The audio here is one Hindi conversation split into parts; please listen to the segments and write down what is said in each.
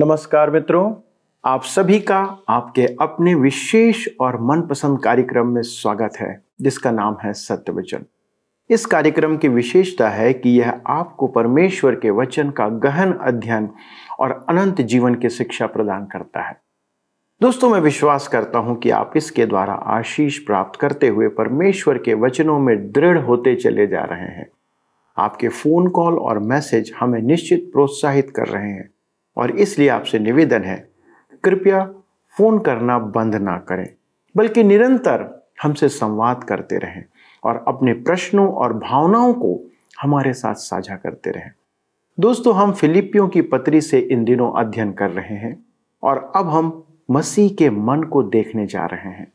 नमस्कार मित्रों, आप सभी का आपके अपने विशेष और मनपसंद कार्यक्रम में स्वागत है, जिसका नाम है सत्य वचन इस कार्यक्रम की विशेषता है कि यह आपको परमेश्वर के वचन का गहन अध्ययन और अनंत जीवन की शिक्षा प्रदान करता है। दोस्तों, मैं विश्वास करता हूँ कि आप इसके द्वारा आशीष प्राप्त करते हुए परमेश्वर के वचनों में दृढ़ होते चले जा रहे हैं। आपके फ़ोन कॉल और मैसेज हमें निश्चित प्रोत्साहित कर रहे हैं। और इसलिए आपसे निवेदन है, कृपया फ़ोन करना बंद ना करें, बल्कि निरंतर हमसे संवाद करते रहें और अपने प्रश्नों और भावनाओं को हमारे साथ साझा करते रहें। दोस्तों, हम फिलिपियों की पत्री से इन दिनों अध्ययन कर रहे हैं और अब हम मसीह के मन को देखने जा रहे हैं।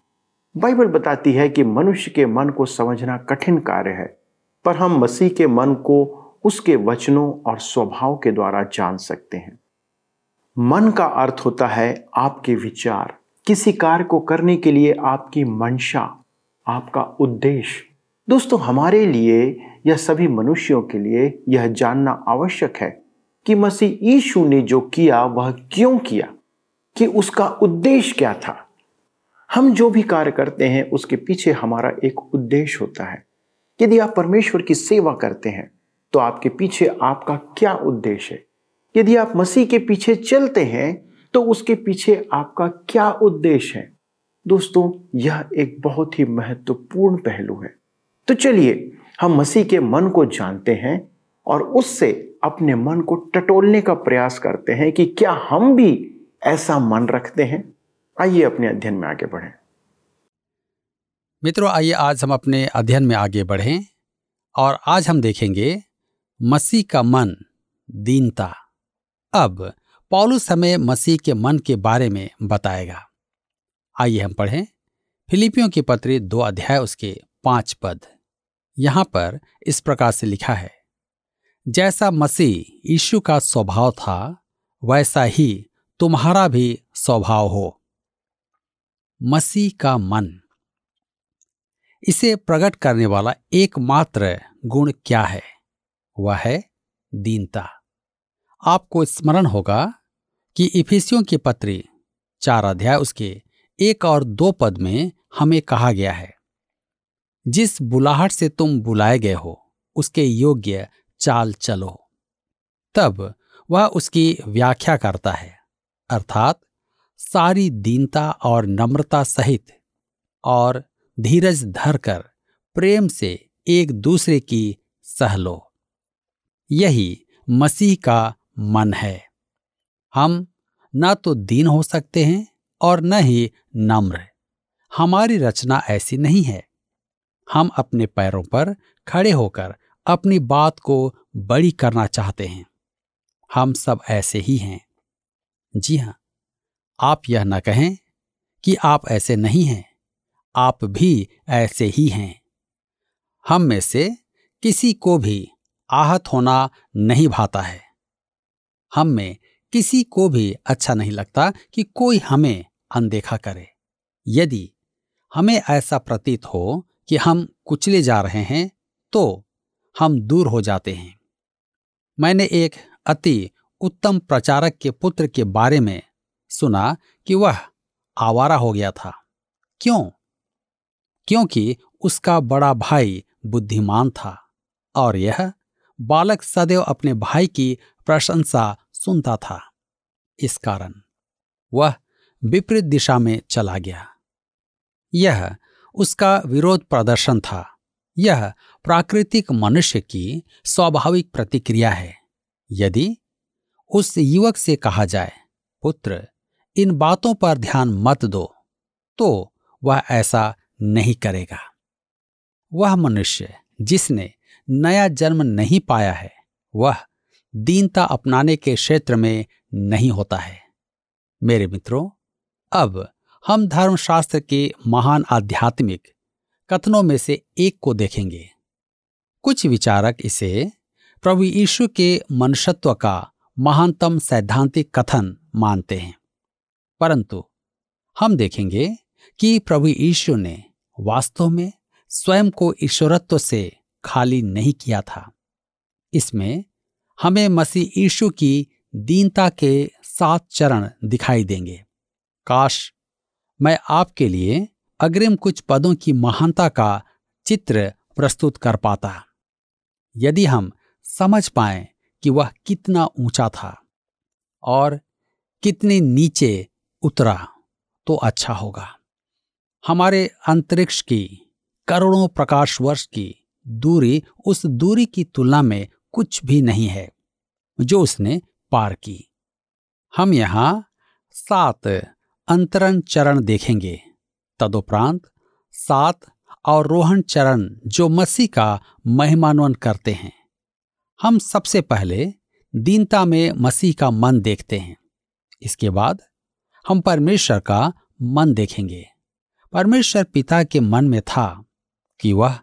बाइबल बताती है कि मनुष्य के मन को समझना कठिन कार्य है, पर हम मसीह के मन को उसके वचनों और स्वभाव के द्वारा जान सकते हैं। मन का अर्थ होता है आपके विचार। किसी कार्य को करने के लिए आपकी मंशा, आपका उद्देश्य दोस्तों, हमारे लिए या सभी मनुष्यों के लिए यह जानना आवश्यक है कि मसीह यीशु ने जो किया, वह क्यों किया? कि उसका उद्देश्य क्या था? हम जो भी कार्य करते हैं, उसके पीछे हमारा एक उद्देश्य होता है। यदि आप परमेश्वर की सेवा करते हैं तो आपके पीछे आपका क्या उद्देश्य है? यदि आप मसीह के पीछे चलते हैं तो उसके पीछे आपका क्या उद्देश्य है? दोस्तों, यह एक बहुत ही महत्वपूर्ण पहलू है। तो चलिए, हम मसीह के मन को जानते हैं और उससे अपने मन को टटोलने का प्रयास करते हैं कि क्या हम भी ऐसा मन रखते हैं? आइए अपने अध्ययन में आगे बढ़ें। मित्रों, आइए आज हम अपने अध्ययन में आगे बढ़ें और आज हम देखेंगे मसीह का मन दीनता। अब पौलुस हमें मसीह के मन के बारे में बताएगा। आइए हम पढ़ें। फिलिपियों की पत्री दो अध्याय उसके पाँच पद। यहाँ पर इस प्रकार से लिखा है, जैसा मसीह यीशु का स्वभाव था, वैसा ही तुम्हारा भी स्वभाव हो। मसीह का मन। इसे प्रकट करने वाला एकमात्र गुण क्या है? वह है दीनता। आपको स्मरण होगा कि इफिसियों की पत्री, चार अध्याय उसके एक और दो पद में हमें कहा गया है, जिस बुलाहट से तुम बुलाए गए हो, उसके योग्य चाल चलो। तब वह उसकी व्याख्या करता है, अर्थात सारी दीनता और नम्रता सहित, और धीरज धरकर प्रेम से एक दूसरे की सहलो यही मसीह का मन है। हम न तो दीन हो सकते हैं और न ही नम्र। हमारी रचना ऐसी नहीं है। हम अपने पैरों पर खड़े होकर अपनी बात को बड़ी करना चाहते हैं। हम सब ऐसे ही हैं। जी हाँ, आप यह न कहें कि आप ऐसे नहीं हैं। आप भी ऐसे ही हैं। हम में से किसी को भी आहत होना नहीं भाता है। हम में किसी को भी अच्छा नहीं लगता कि कोई हमें अनदेखा करे। यदि हमें ऐसा प्रतीत हो कि हम कुचले जा रहे हैं तो हम दूर हो जाते हैं। मैंने एक अति उत्तम प्रचारक के पुत्र के बारे में सुना कि वह आवारा हो गया था। क्यों? क्योंकि उसका बड़ा भाई बुद्धिमान था और यह बालक सदैव अपने भाई की प्रशंसा सुनता था। इस कारण वह विपरीत दिशा में चला गया। यह उसका विरोध प्रदर्शन था। यह प्राकृतिक मनुष्य की स्वाभाविक प्रतिक्रिया है। यदि उस युवक से कहा जाए, पुत्र, इन बातों पर ध्यान मत दो। तो वह ऐसा नहीं करेगा। वह मनुष्य जिसने नया जन्म नहीं पाया है, वह दीनता अपनाने के क्षेत्र में नहीं होता है। मेरे मित्रों, अब हम धर्मशास्त्र के महान आध्यात्मिक कथनों में से एक को देखेंगे। कुछ विचारक इसे प्रभु यीशु के मनुष्यत्व का महानतम सैद्धांतिक कथन मानते हैं। परंतु हम देखेंगे कि प्रभु यीशु ने वास्तव में स्वयं को ईश्वरत्व से खाली नहीं किया था। इसमें हमें मसीह यीशु की दीनता के सात चरण दिखाई देंगे। काश मैं आपके लिए अग्रिम कुछ पदों की महानता का चित्र प्रस्तुत कर पाता, यदि हम समझ पाए कि वह कितना ऊँचा था और कितने नीचे उतरा तो अच्छा होगा। हमारे अंतरिक्ष की करोड़ों प्रकाश वर्ष की दूरी उस दूरी की तुलना में कुछ भी नहीं है, जो उसने पार की। हम यहाँ सात अंतरण चरण देखेंगे। तदुपरांत सात और रोहन चरण जो मसीह का महिमान्वन करते हैं। हम सबसे पहले दीनता में मसीह का मन देखते हैं। इसके बाद हम परमेश्वर का मन देखेंगे। परमेश्वर पिता के मन में था कि वह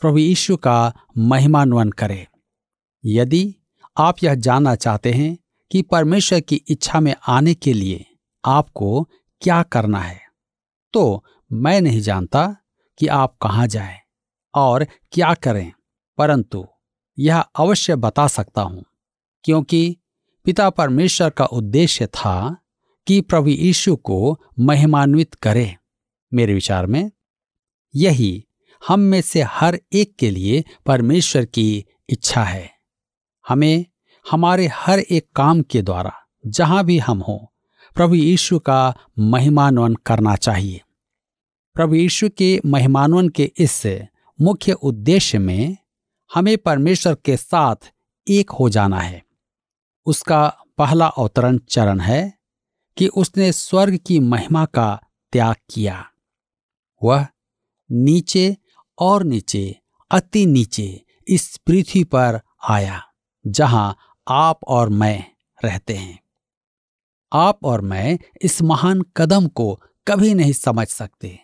प्रभु यीशु का महिमान्वन करे। यदि आप यह जानना चाहते हैं कि परमेश्वर की इच्छा में आने के लिए आपको क्या करना है तो मैं नहीं जानता कि आप कहाँ जाएँ और क्या करें, परंतु यह अवश्य बता सकता हूँ, क्योंकि पिता परमेश्वर का उद्देश्य था कि प्रभु यीशु को महिमान्वित करे। मेरे विचार में यही हम में से हर एक के लिए परमेश्वर की इच्छा है। हमें हमारे हर एक काम के द्वारा, जहाँ भी हम हों, प्रभु यीशु का महिमान्वन करना चाहिए। प्रभु यीशु के महिमान्वन के इस मुख्य उद्देश्य में हमें परमेश्वर के साथ एक हो जाना है। उसका पहला अवतरण चरण है कि उसने स्वर्ग की महिमा का त्याग किया। वह नीचे और नीचे, अति नीचे इस पृथ्वी पर आया। जहाँ आप और मैं रहते हैं। आप और मैं इस महान कदम को कभी नहीं समझ सकते।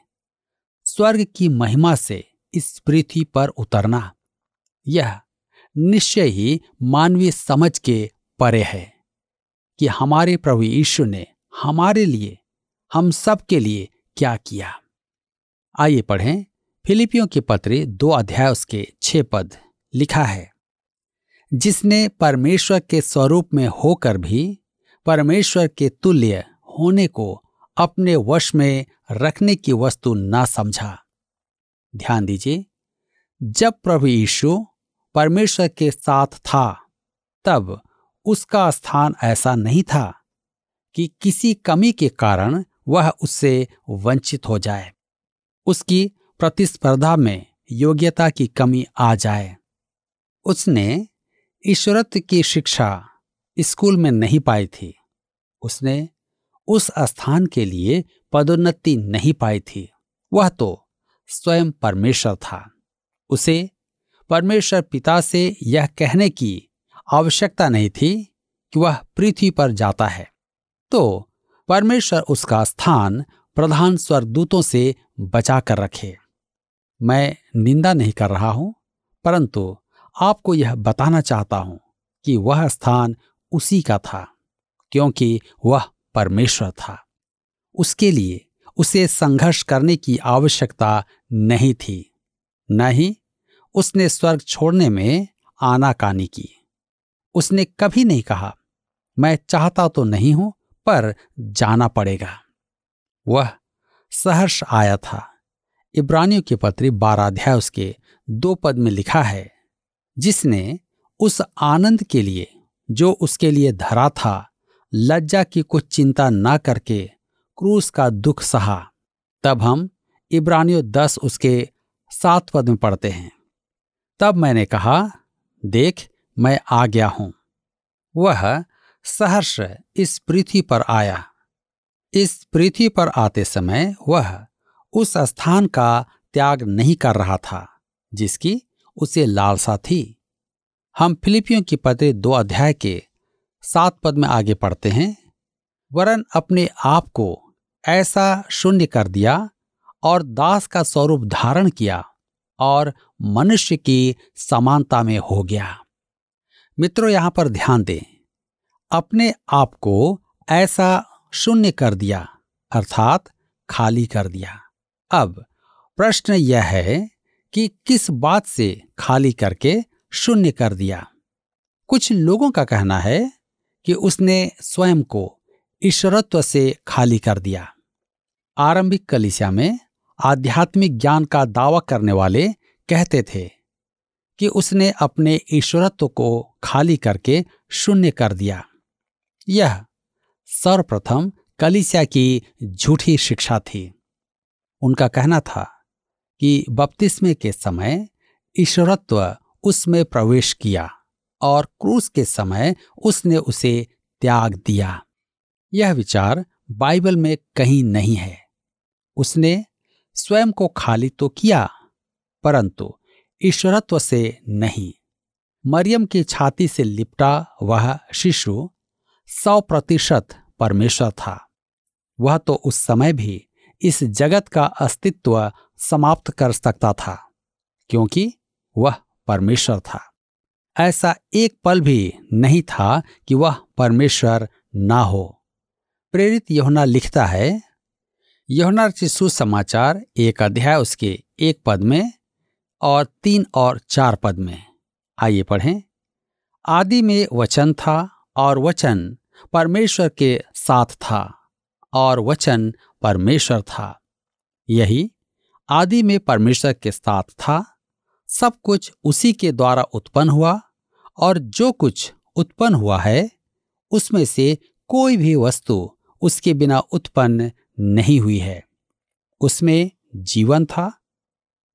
स्वर्ग की महिमा से इस पृथ्वी पर उतरना, यह निश्चय ही मानवीय समझ के परे है कि हमारे प्रभु यीशु ने हमारे लिए, हम सब के लिए क्या किया। आइए पढ़ें फिलिपियों के पत्र दो अध्याय उसके छह पद लिखा है। जिसने परमेश्वर के स्वरूप में होकर भी परमेश्वर के तुल्य होने को अपने वश में रखने की वस्तु ना समझा। ध्यान दीजिए, जब प्रभु यीशु परमेश्वर के साथ था, तब उसका स्थान ऐसा नहीं था कि किसी कमी के कारण वह उससे वंचित हो जाए। उसकी प्रतिस्पर्धा में योग्यता की कमी आ जाए। उसने ईश्वरत्व की शिक्षा स्कूल में नहीं पाई थी। उसने उस स्थान के लिए पदोन्नति नहीं पाई थी। वह तो स्वयं परमेश्वर था। उसे परमेश्वर पिता से यह कहने की आवश्यकता नहीं थी कि वह पृथ्वी पर जाता है। तो परमेश्वर उसका स्थान प्रधान स्वर्गदूतों से बचा कर रखे। मैं निंदा नहीं कर रहा हूँ, परंतु आपको यह बताना चाहता हूँ कि वह स्थान उसी का था, क्योंकि वह परमेश्वर था। उसके लिए उसे संघर्ष करने की आवश्यकता नहीं थी, न ही उसने स्वर्ग छोड़ने में आनाकानी की। उसने कभी नहीं कहा, मैं चाहता तो नहीं हूँ, पर जाना पड़ेगा। वह सहर्ष आया था। इब्रानियों की पत्री बाराध्याय उसके दो पद में लिखा है जिसने उस आनंद के लिए, जो उसके लिए धरा था, लज्जा की कुछ चिंता न करके क्रूस का दुख सहा। तब हम इब्रानियों दस उसके सात पद में पढ़ते हैं। तब मैंने कहा, देख, मैं आ गया हूँ। वह सहर्ष इस पृथ्वी पर आया। इस पृथ्वी पर आते समय वह उस स्थान का त्याग नहीं कर रहा था, जिसकी उसे लालसा थी। हम फिलिपियों की पत्र दो अध्याय के सात पद में आगे पढ़ते हैं। वरन अपने आप को ऐसा शून्य कर दिया और दास का स्वरूप धारण किया और मनुष्य की समानता में हो गया। मित्रों, यहाँ पर ध्यान दें। अपने आप को ऐसा शून्य कर दिया, अर्थात खाली कर दिया। अब प्रश्न यह है कि किस बात से खाली करके शून्य कर दिया। कुछ लोगों का कहना है कि उसने स्वयं को ईश्वरत्व से खाली कर दिया। आरंभिक कलिसिया में आध्यात्मिक ज्ञान का दावा करने वाले कहते थे कि उसने अपने ईश्वरत्व को खाली करके शून्य कर दिया। यह सर्वप्रथम कलिसिया की झूठी शिक्षा थी। उनका कहना था कि बपतिस्मे के समय ईश्वरत्व उसमें प्रवेश किया और क्रूस के समय उसने उसे त्याग दिया। यह विचार बाइबल में कहीं नहीं है। उसने स्वयं को खाली तो किया, परंतु ईश्वरत्व से नहीं। मरियम की छाती से लिपटा वह शिशु सौ प्रतिशत परमेश्वर था। वह तो उस समय भी इस जगत का अस्तित्व समाप्त कर सकता था, क्योंकि वह परमेश्वर था। ऐसा एक पल भी नहीं था कि वह परमेश्वर ना हो। प्रेरित यहुना लिखता है यहुना सुसमाचार एक अध्याय उसके एक पद में और तीन और चार पद में। आइए पढ़ें। आदि में वचन था और वचन परमेश्वर के साथ था और वचन परमेश्वर था। यही आदि में परमेश्वर के साथ था, सब कुछ उसी के द्वारा उत्पन्न हुआ और जो कुछ उत्पन्न हुआ है, उसमें से कोई भी वस्तु उसके बिना उत्पन्न नहीं हुई है। उसमें जीवन था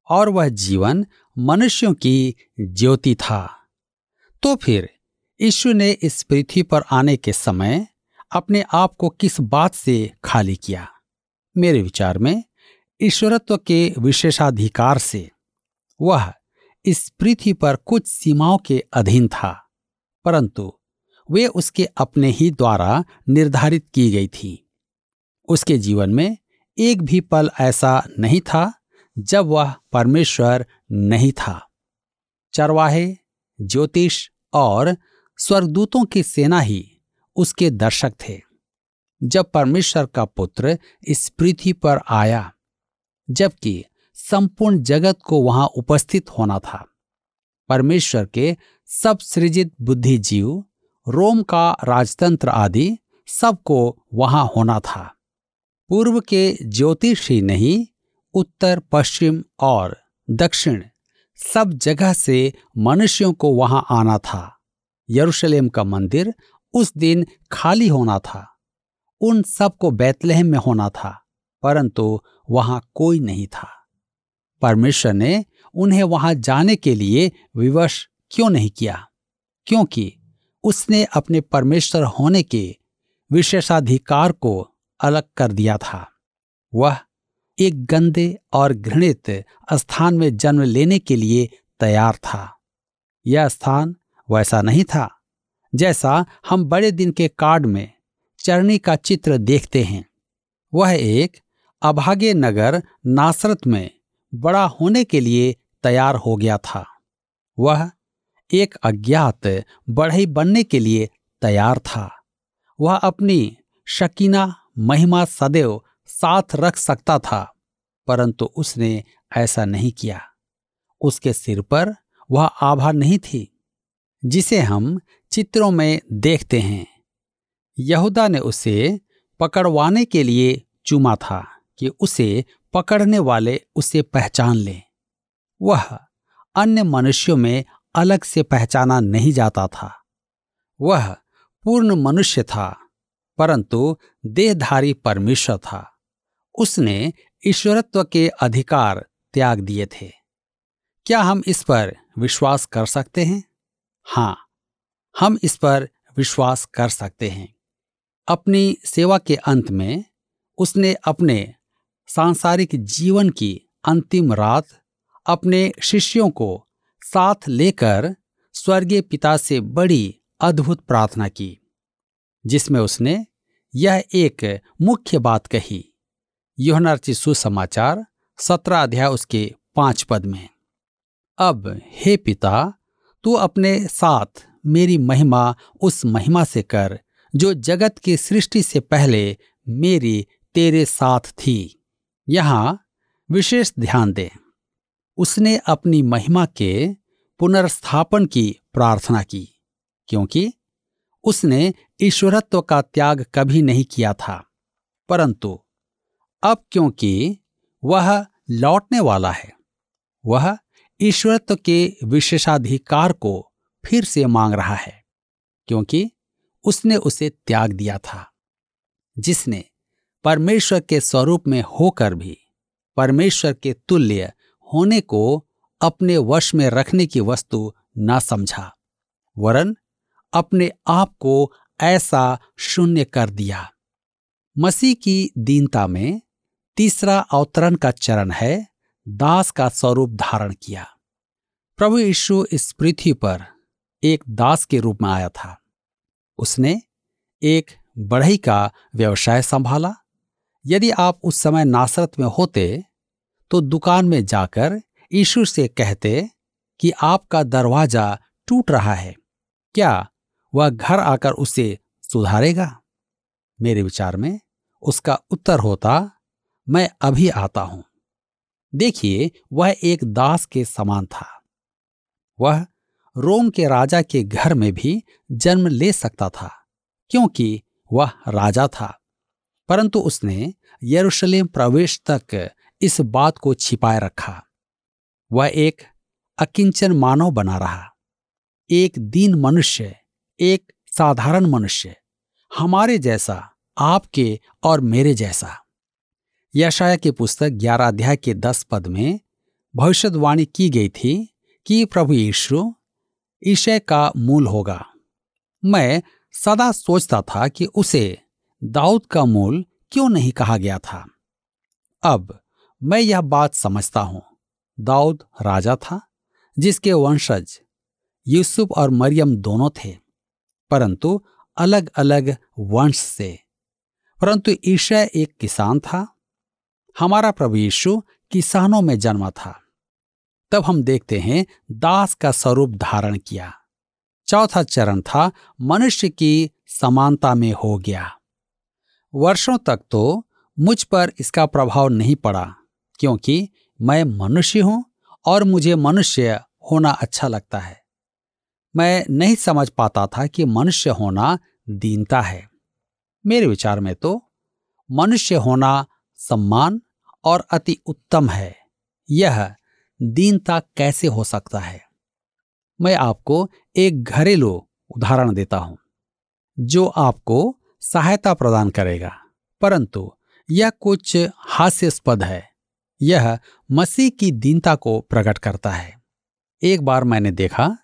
और वह जीवन मनुष्यों की ज्योति था। तो फिर ईश्वर ने इस पृथ्वी पर आने के समय अपने आप को किस बात से खाली किया? मेरे विचार में ईश्वरत्व के विशेषाधिकार से, वह इस पृथ्वी पर कुछ सीमाओं के अधीन था, परंतु वे उसके अपने ही द्वारा निर्धारित की गई थी। उसके जीवन में एक भी पल ऐसा नहीं था जब वह परमेश्वर नहीं था। चरवाहे, ज्योतिष और स्वर्गदूतों की सेना ही उसके दर्शक थे। जब परमेश्वर का पुत्र इस पृथ्वी पर आया जबकि संपूर्ण जगत को वहाँ उपस्थित होना था। परमेश्वर के सब सृजित बुद्धिजीव, रोम का राजतंत्र आदि सबको वहाँ होना था। पूर्व के ज्योतिष ही नहीं, उत्तर, पश्चिम और दक्षिण सब जगह से मनुष्यों को वहाँ आना था। यरूशलेम का मंदिर उस दिन खाली होना था। उन सबको बैतलहम में होना था। परंतु वहाँ कोई नहीं था। परमेश्वर ने उन्हें वहाँ जाने के लिए विवश क्यों नहीं किया? क्योंकि उसने अपने परमेश्वर होने के विशेषाधिकार को अलग कर दिया था। वह एक गंदे और घृणित स्थान में जन्म लेने के लिए तैयार था। यह स्थान वैसा नहीं था, जैसा हम बड़े दिन के कार्ड में चरणी का चित्र देखते हैं। वह एक अभागे नगर नासरत में बड़ा होने के लिए तैयार हो गया था। वह एक अज्ञात बढ़ई बनने के लिए तैयार था। वह अपनी शकीना महिमा सदैव साथ रख सकता था, परंतु उसने ऐसा नहीं किया। उसके सिर पर वह आभा नहीं थी, जिसे हम चित्रों में देखते हैं। यहूदा ने उसे पकड़वाने के लिए चुमा था। कि उसे पकड़ने वाले उसे पहचान लें। वह अन्य मनुष्यों में अलग से पहचाना नहीं जाता था। वह पूर्ण मनुष्य था, परंतु देहधारी परमेश्वर था। उसने ईश्वरत्व के अधिकार त्याग दिए थे। क्या हम इस पर विश्वास कर सकते हैं? हाँ हम इस पर विश्वास कर सकते हैं। अपनी सेवा के अंत में उसने अपने सांसारिक जीवन की अंतिम रात अपने शिष्यों को साथ लेकर स्वर्गीय पिता से बड़ी अद्भुत प्रार्थना की, जिसमें उसने यह एक मुख्य बात कही। योहनार्ची सुसमाचार, सत्रह अध्याय उसके पाँच पद में। अब हे पिता, तू अपने साथ मेरी महिमा उस महिमा से कर, जो जगत की सृष्टि से पहले मेरी तेरे साथ थी। यहाँ विशेष ध्यान दे। उसने अपनी महिमा के पुनर्स्थापन की प्रार्थना की, क्योंकि उसने ईश्वरत्व का त्याग कभी नहीं किया था। परंतु अब क्योंकि वह लौटने वाला है, वह ईश्वरत्व के विशेषाधिकार को फिर से मांग रहा है, क्योंकि उसने उसे त्याग दिया था, जिसने परमेश्वर के स्वरूप में होकर भी, परमेश्वर के तुल्य होने को अपने वश में रखने की वस्तु न समझा। वरन अपने आप को ऐसा शून्य कर दिया। मसीह की दीनता में तीसरा अवतरण का चरण है, दास का स्वरूप धारण किया। प्रभु यीशु इस पृथ्वी पर एक दास के रूप में आया था। उसने एक बढ़ई का व्यवसाय संभाला। यदि आप उस समय नासरत में होते तो दुकान में जाकर यीशु से कहते कि आपका दरवाज़ा टूट रहा है, क्या वह घर आकर उसे सुधारेगा? मेरे विचार में उसका उत्तर होता, मैं अभी आता हूँ। देखिए, वह एक दास के समान था। वह रोम के राजा के घर में भी जन्म ले सकता था, क्योंकि वह राजा था। परंतु उसने यरूशलेम प्रवेश तक इस बात को छिपाए रखा। वह एक अकिंचन मानव बना रहा। एक दीन मनुष्य, एक साधारण मनुष्य, हमारे जैसा, आपके और मेरे जैसा। यशाया की पुस्तक ग्यारह अध्याय के दस पद में भविष्यवाणी की गई थी कि प्रभु यीशु ईशय का मूल होगा। मैं सदा सोचता था कि उसे दाऊद का मूल क्यों नहीं कहा गया था? अब मैं यह बात समझता हूँ। दाऊद राजा था, जिसके वंशज यूसुफ और मरियम दोनों थे, परंतु अलग अलग वंश से। परंतु ईशय एक किसान था। हमारा प्रभु यीशु किसानों में जन्मा था। तब हम देखते हैं दास का स्वरूप धारण किया। चौथा चरण था मनुष्य की समानता में हो गया। वर्षों तक तो मुझ पर इसका प्रभाव नहीं पड़ा, क्योंकि मैं मनुष्य हूँ और मुझे मनुष्य होना अच्छा लगता है। मैं नहीं समझ पाता था कि मनुष्य होना दीनता है। मेरे विचार में तो मनुष्य होना सम्मान और अति उत्तम है। यह दीनता कैसे हो सकता है? मैं आपको एक घरेलू उदाहरण देता हूँ, जो आपको सहायता प्रदान करेगा। परंतु यह कुछ हास्यास्पद है। यह मसीह की दीनता को प्रकट करता है। एक बार मैंने देखा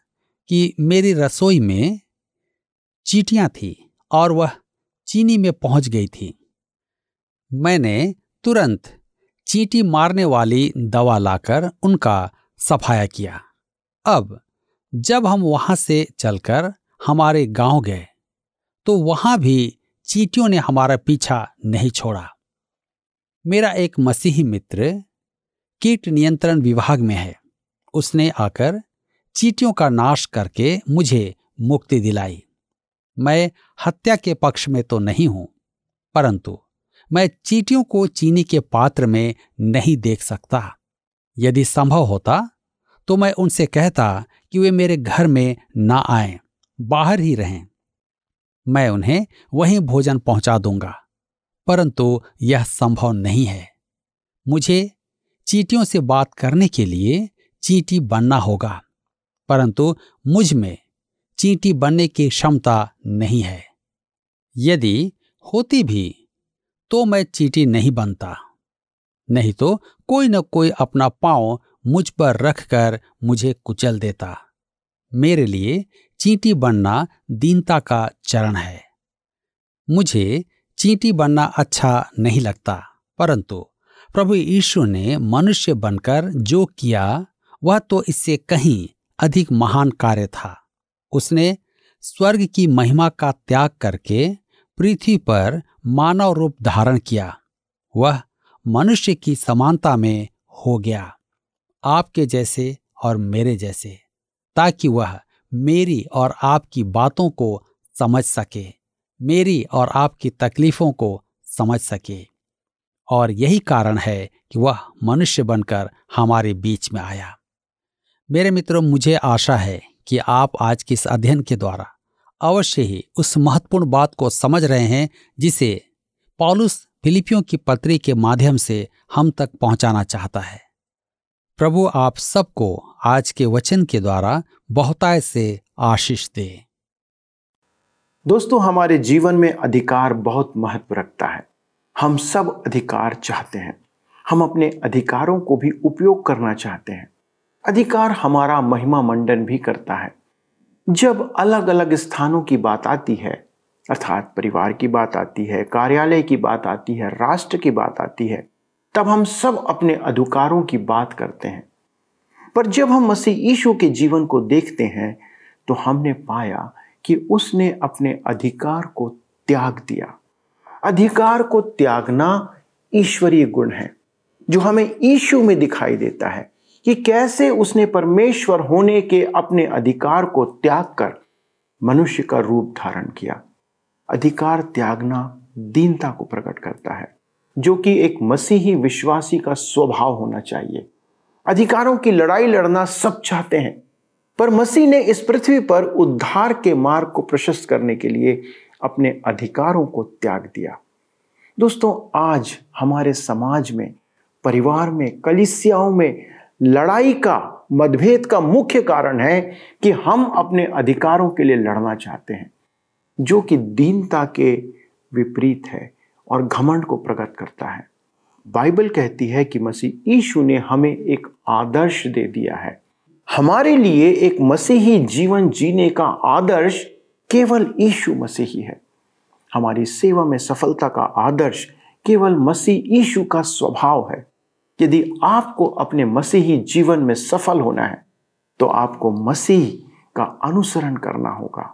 कि मेरी रसोई में चीटियाँ थी और वह चीनी में पहुँच गई थी। मैंने तुरंत चींटी मारने वाली दवा लाकर उनका सफाया किया। अब जब हम वहाँ से चलकर हमारे गाँव गए तो वहाँ भी चीटियों ने हमारा पीछा नहीं छोड़ा। मेरा एक मसीही मित्र कीट नियंत्रण विभाग में है। उसने आकर चीटियों का नाश करके मुझे मुक्ति दिलाई। मैं हत्या के पक्ष में तो नहीं हूँ, परंतु मैं चीटियों को चीनी के पात्र में नहीं देख सकता। यदि संभव होता तो मैं उनसे कहता कि वे मेरे घर में ना आए, बाहर ही रहें। मैं उन्हें वहीं भोजन पहुँचा दूँगा। परंतु यह संभव नहीं है। मुझे चीटियों से बात करने के लिए चीटी बनना होगा, परंतु मुझमें चींटी बनने की क्षमता नहीं है। यदि होती भी तो मैं चींटी नहीं बनता। नहीं तो कोई न कोई अपना पाँव मुझ पर रखकर मुझे कुचल देता। मेरे लिए चींटी बनना दीनता का चरण है। मुझे चींटी बनना अच्छा नहीं लगता, परंतु प्रभु यीशु ने मनुष्य बनकर जो किया, वह तो इससे कहीं अधिक महान कार्य था। उसने स्वर्ग की महिमा का त्याग करके पृथ्वी पर मानव रूप धारण किया। वह मनुष्य की समानता में हो गया, आपके जैसे और मेरे जैसे, ताकि वह मेरी और आपकी बातों को समझ सके, मेरी और आपकी तकलीफों को समझ सके। और यही कारण है कि वह मनुष्य बनकर हमारे बीच में आया। मेरे मित्रों, मुझे आशा है कि आप आज के इस अध्ययन के द्वारा अवश्य ही उस महत्वपूर्ण बात को समझ रहे हैं, जिसे पॉलुस फिलिपियों की पत्री के माध्यम से हम तक पहुंचाना चाहता है। प्रभु, आप सबको आज के वचन के द्वारा बहुतायत से आशीष दे। दोस्तों, हमारे जीवन में अधिकार बहुत महत्व रखता है। हम सब अधिकार चाहते हैं। हम अपने अधिकारों को भी उपयोग करना चाहते हैं। अधिकार हमारा महिमा मंडन भी करता है। जब अलग अलग स्थानों की बात आती है, अर्थात परिवार की बात आती है, कार्यालय की बात आती है, राष्ट्र की बात आती है, तब हम सब अपने अधिकारों की बात करते हैं। पर जब हम मसीह यीशु के जीवन को देखते हैं तो हमने पाया कि उसने अपने अधिकार को त्याग दिया। अधिकार को त्यागना ईश्वरीय गुण है, जो हमें ईशु में दिखाई देता है कि कैसे उसने परमेश्वर होने के अपने अधिकार को त्याग कर मनुष्य का रूप धारण किया। अधिकार त्यागना दीनता को प्रकट करता है, जो कि एक मसीही विश्वासी का स्वभाव होना चाहिए। अधिकारों की लड़ाई लड़ना सब चाहते हैं, पर मसीह ने इस पृथ्वी पर उद्धार के मार्ग को प्रशस्त करने के लिए अपने अधिकारों को त्याग दिया। दोस्तों, आज हमारे समाज में, परिवार में, कलिसियाओं में लड़ाई का, मतभेद का मुख्य कारण है कि हम अपने अधिकारों के लिए लड़ना चाहते हैं, जो कि दीनता के विपरीत है और घमंड को प्रकट करता है। बाइबल कहती है कि मसीह ईशु ने हमें एक आदर्श दे दिया है। हमारे लिए एक मसीही जीवन जीने का आदर्श केवल ईशु मसीही है हमारी सेवा में सफलता का आदर्श केवल मसीह ईशु का स्वभाव है। यदि आपको अपने मसीही जीवन में सफल होना है तो आपको मसीह का अनुसरण करना होगा।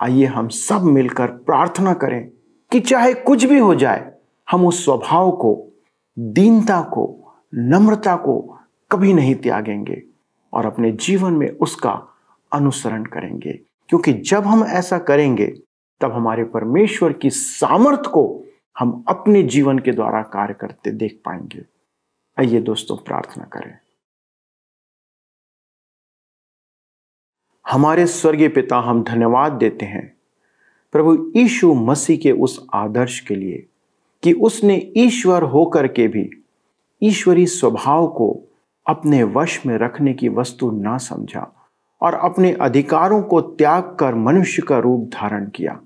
आइए हम सब मिलकर प्रार्थना करें कि चाहे कुछ भी हो जाए, हम उस स्वभाव को दीनता को, नम्रता को कभी नहीं त्यागेंगे और अपने जीवन में उसका अनुसरण करेंगे। क्योंकि जब हम ऐसा करेंगे, तब हमारे परमेश्वर की सामर्थ को हम अपने जीवन के द्वारा कार्य करते देख पाएँगे। आइए दोस्तों, प्रार्थना करें। हमारे स्वर्गीय पिता, हम धन्यवाद देते हैं। प्रभु यीशु मसीह के उस आदर्श के लिए कि उसने ईश्वर होकर के भी ईश्वरी स्वभाव को अपने वश में रखने की वस्तु ना समझा और अपने अधिकारों को त्याग कर मनुष्य का रूप धारण किया।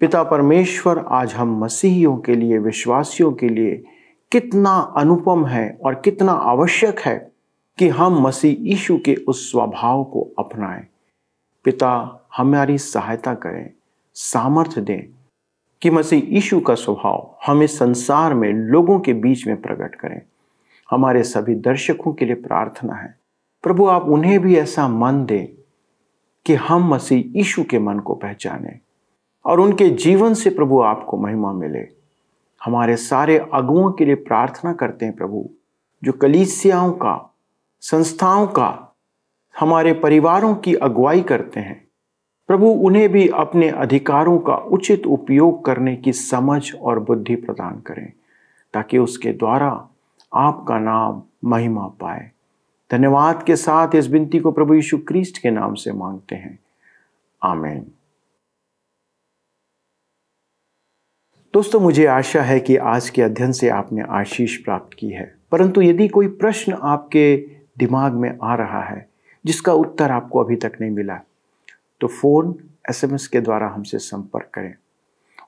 पिता परमेश्वर, आज हम मसीहियों के लिए, विश्वासियों के लिए कितना अनुपम है और कितना आवश्यक है कि हम मसीह यीशु के उस स्वभाव को अपनाएँ। पिता, हमारी सहायता करें, सामर्थ्य दें कि मसीह यीशु का स्वभाव हमें संसार में लोगों के बीच में प्रकट करें। हमारे सभी दर्शकों के लिए प्रार्थना है। प्रभु, आप उन्हें भी ऐसा मन दें कि हम मसीह यीशु के मन को पहचानें और उनके जीवन से प्रभु आपको महिमा मिले। हमारे सारे अगुओं के लिए प्रार्थना करते हैं प्रभु, जो कलीसियाओं का, संस्थाओं का, हमारे परिवारों की अगुवाई करते हैं। प्रभु, उन्हें भी अपने अधिकारों का उचित उपयोग करने की समझ और बुद्धि प्रदान करें, ताकि उसके द्वारा आपका नाम महिमा पाए। धन्यवाद के साथ इस विनती को प्रभु यीशु क्रिस्ट के नाम से मांगते हैं। आमेन। दोस्तों, मुझे आशा है कि आज के अध्ययन से आपने आशीष प्राप्त की है, परंतु यदि कोई प्रश्न आपके दिमाग में आ रहा है, जिसका उत्तर आपको अभी तक नहीं मिला तो फ़ोन एसएमएस के द्वारा हमसे संपर्क करें।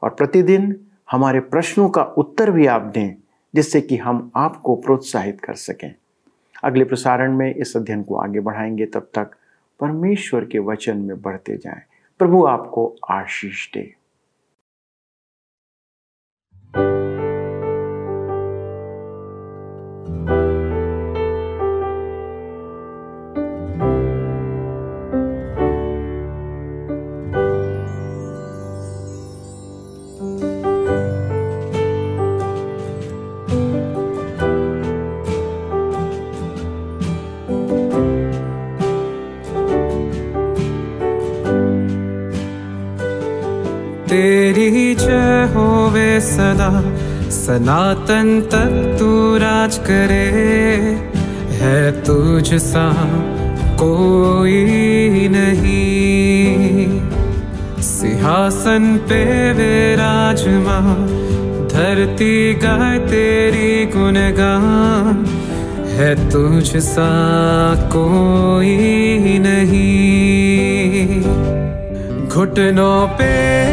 और प्रतिदिन हमारे प्रश्नों का उत्तर भी आप दें, जिससे कि हम आपको प्रोत्साहित कर सकें। अगले प्रसारण में इस अध्ययन को आगे बढ़ाएँगे, तब तक परमेश्वर के वचन में बढ़ते जाएँ। प्रभु आपको आशीष दे। तेरी जय होवे सदा। सनातन तक तू राज करे। है तुझ सा कोई नहीं। सिंहासन पे विराजमा धरती गाय तेरी गुनगान है तुझ सा कोई नहीं। घुटनों पे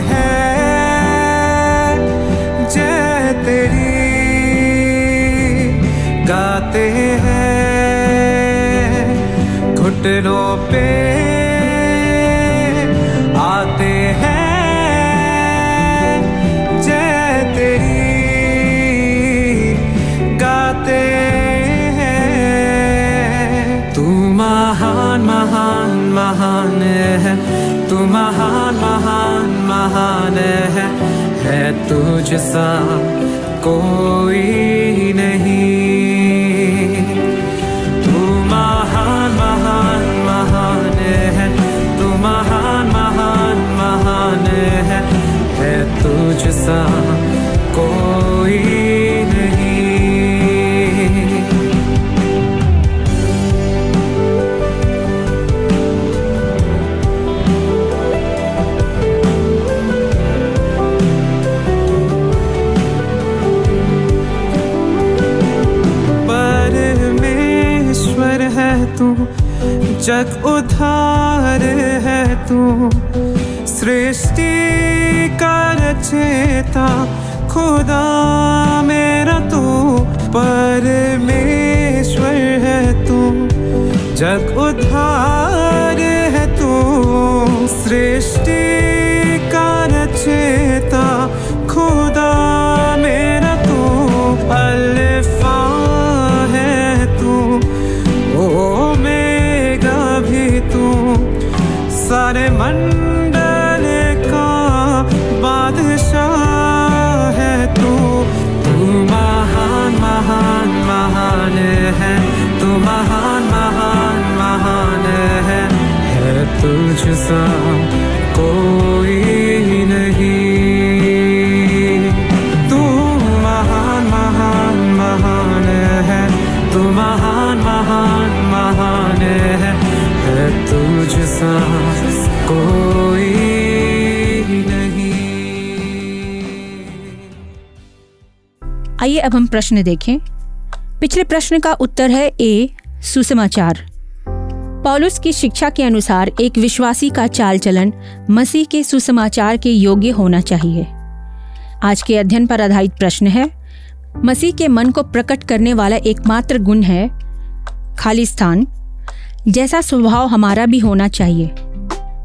हैं। जय तेरी, गाते हैं। घुटनों पे आते हैं। जय तेरी, गाते हैं। तू महान महान महान है। तू महान महान तुझ सा कोई नहीं। तू महान महान महान है। तू महान महान महान है। है तुझ जग उधार है तू। सृष्टि का रचेता, खुदा मेरा तू। परमेश्वर है तू। जग उधार है तू। सृष्टि का रचेता सारे मंडल का बादशाह है तू। तू महान महान महान है। तू महान महान महान है। है तुझ सा कोई नहीं। तू महान महान महान है। तू महान महान महान है। है तुझ सा आइए अब हम प्रश्न देखें। पिछले प्रश्न का उत्तर है ए, सुसमाचार। पॉलुस की शिक्षा के अनुसार एक विश्वासी का चाल चलन मसीह के सुसमाचार के योग्य होना चाहिए। आज के अध्ययन पर आधारित प्रश्न है, मसीह के मन को प्रकट करने वाला एकमात्र गुण है खाली स्थान जैसा स्वभाव हमारा भी होना चाहिए।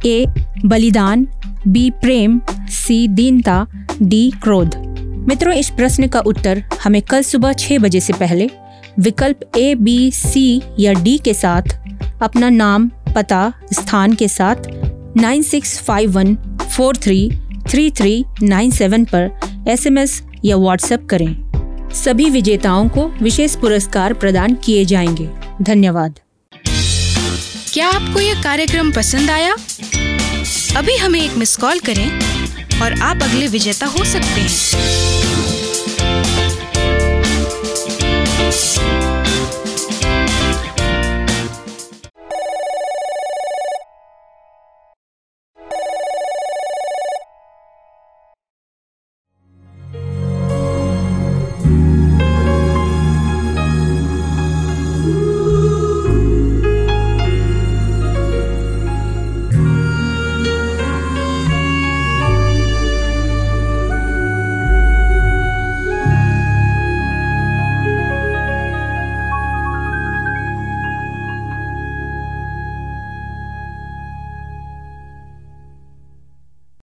ए बलिदान बी प्रेम सी दीनता डी क्रोध मित्रों, इस प्रश्न का उत्तर हमें कल सुबह छह बजे से पहले विकल्प ए बी सी या डी के साथ, अपना नाम, पता, स्थान के साथ 9651433397 पर एसएमएस या व्हाट्सएप करें। सभी विजेताओं को विशेष पुरस्कार प्रदान किए जाएँगे। धन्यवाद। क्या आपको यह कार्यक्रम पसंद आया? अभी हमें एक मिस कॉल करें और आप अगले विजेता हो सकते हैं।